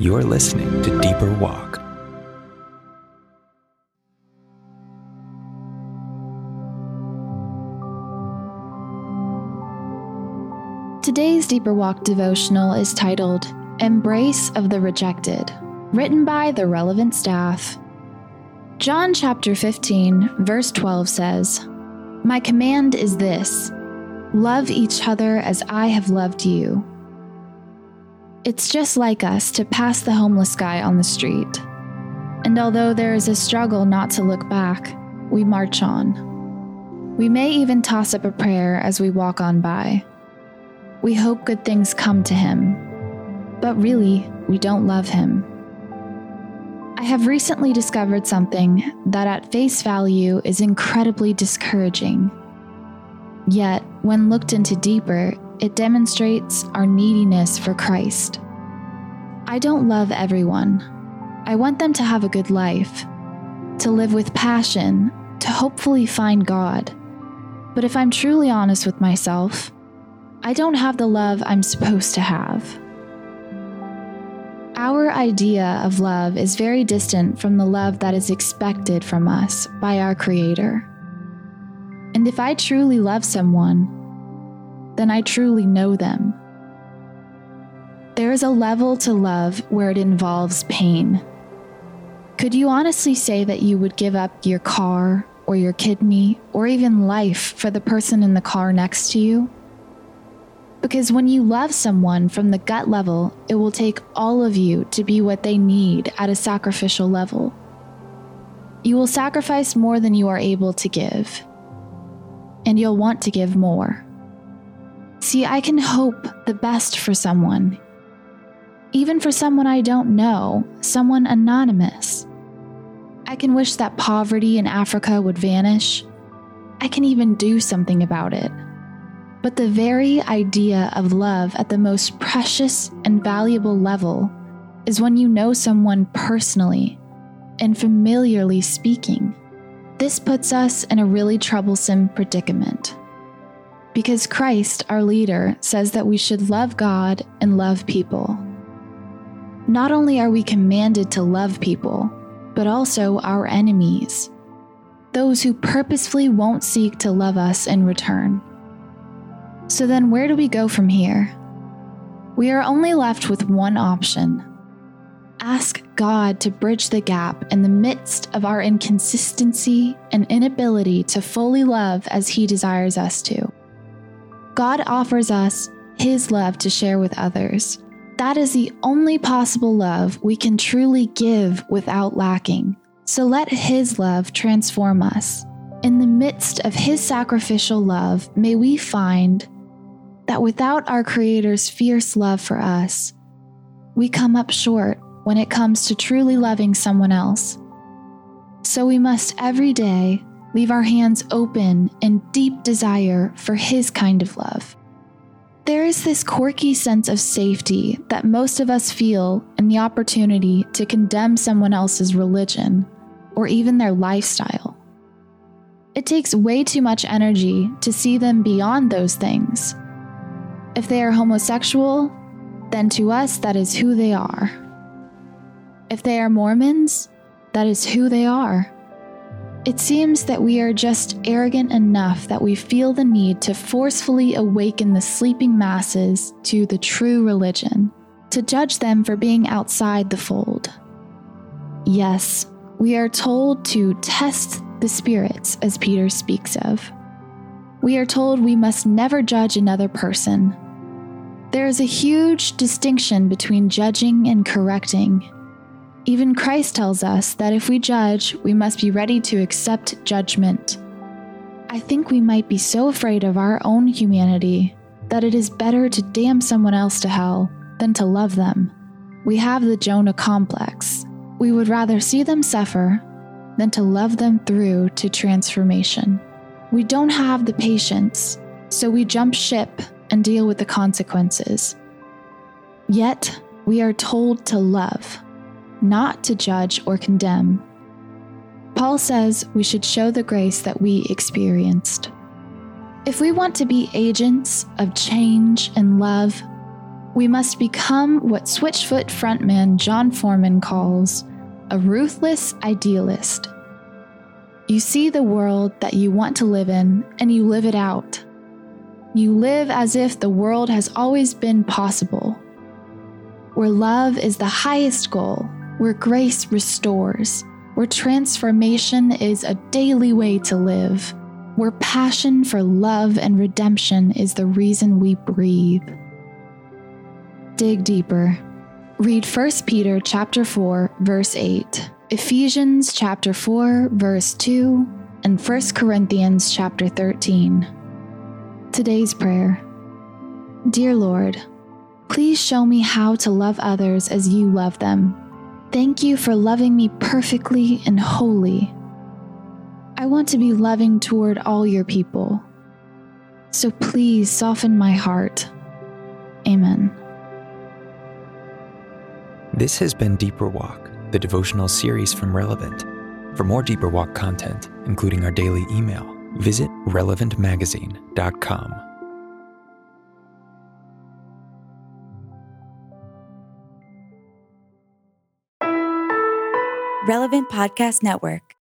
You're listening to Deeper Walk. Today's Deeper Walk devotional is titled Embrace of the Rejected, written by the relevant staff. John chapter 15, verse 12 says, My command is this love each other as I have loved you. It's just like us to pass the homeless guy on the street. And although there is a struggle not to look back, we march on. We may even toss up a prayer as we walk on by. We hope good things come to him, but really, we don't love him. I have recently discovered something that at face value is incredibly discouraging. Yet, when looked into deeper, it demonstrates our neediness for Christ. I don't love everyone. I want them to have a good life, to live with passion, to hopefully find God. But if I'm truly honest with myself, I don't have the love I'm supposed to have. Our idea of love is very distant from the love that is expected from us by our Creator. And if I truly love someone, then I truly know them. There is a level to love where it involves pain. Could you honestly say that you would give up your car or your kidney or even life for the person in the car next to you? Because when you love someone from the gut level, it will take all of you to be what they need at a sacrificial level. You will sacrifice more than you are able to give, and you'll want to give more. See, I can hope the best for someone, even for someone I don't know, someone anonymous. I can wish that poverty in Africa would vanish. I can even do something about it. But the very idea of love at the most precious and valuable level is when you know someone personally and familiarly speaking. This puts us in a really troublesome predicament. Because Christ, our leader, says that we should love God and love people. Not only are we commanded to love people, but also our enemies, those who purposefully won't seek to love us in return. So then, where do we go from here? We are only left with one option ask God to bridge the gap in the midst of our inconsistency and inability to fully love as He desires us to. God offers us His love to share with others. That is the only possible love we can truly give without lacking. So let His love transform us. In the midst of His sacrificial love, may we find that without our Creator's fierce love for us, we come up short when it comes to truly loving someone else. So we must every day leave our hands open in deep desire for His kind of love. There is this quirky sense of safety that most of us feel in the opportunity to condemn someone else's religion or even their lifestyle. It takes way too much energy to see them beyond those things if they are homosexual, then to us that is who they are. If they are Mormons, that is who they are. It seems that we are just arrogant enough that we feel the need to forcefully awaken the sleeping masses to the true religion, to judge them for being outside the fold. Yes, we are told to test the spirits, as Peter speaks of. We are told we must never judge another person, there is a huge distinction between judging and correcting. Even Christ tells us that if we judge, we must be ready to accept judgment. I think we might be so afraid of our own humanity that it is better to damn someone else to hell than to love them. We have the Jonah complex. We would rather see them suffer than to love them through to transformation. We don't have the patience, so we jump ship and deal with the consequences. Yet, we are told to love, not to judge or condemn. Paul says we should show the grace that we experienced. If we want to be agents of change and love, We must become what Switchfoot frontman Jon Foreman calls a ruthless idealist. You see the world that you want to live in and you live it out. You live as if the world has always been possible, where love is the highest goal, where grace restores, where transformation is a daily way to live, where passion for love and redemption is the reason we breathe. Dig deeper. Read 1 Peter chapter 4 verse 8, Ephesians chapter 4 verse 2, and 1 Corinthians chapter 13. Today's prayer. Dear Lord, please show me how to love others as you love them. Thank you for loving me perfectly and wholly. I want to be loving toward all your people. So please soften my heart. Amen. This has been Deeper Walk, the devotional series from Relevant. For more Deeper Walk content, including our daily email, visit relevantmagazine.com. Relevant Podcast Network.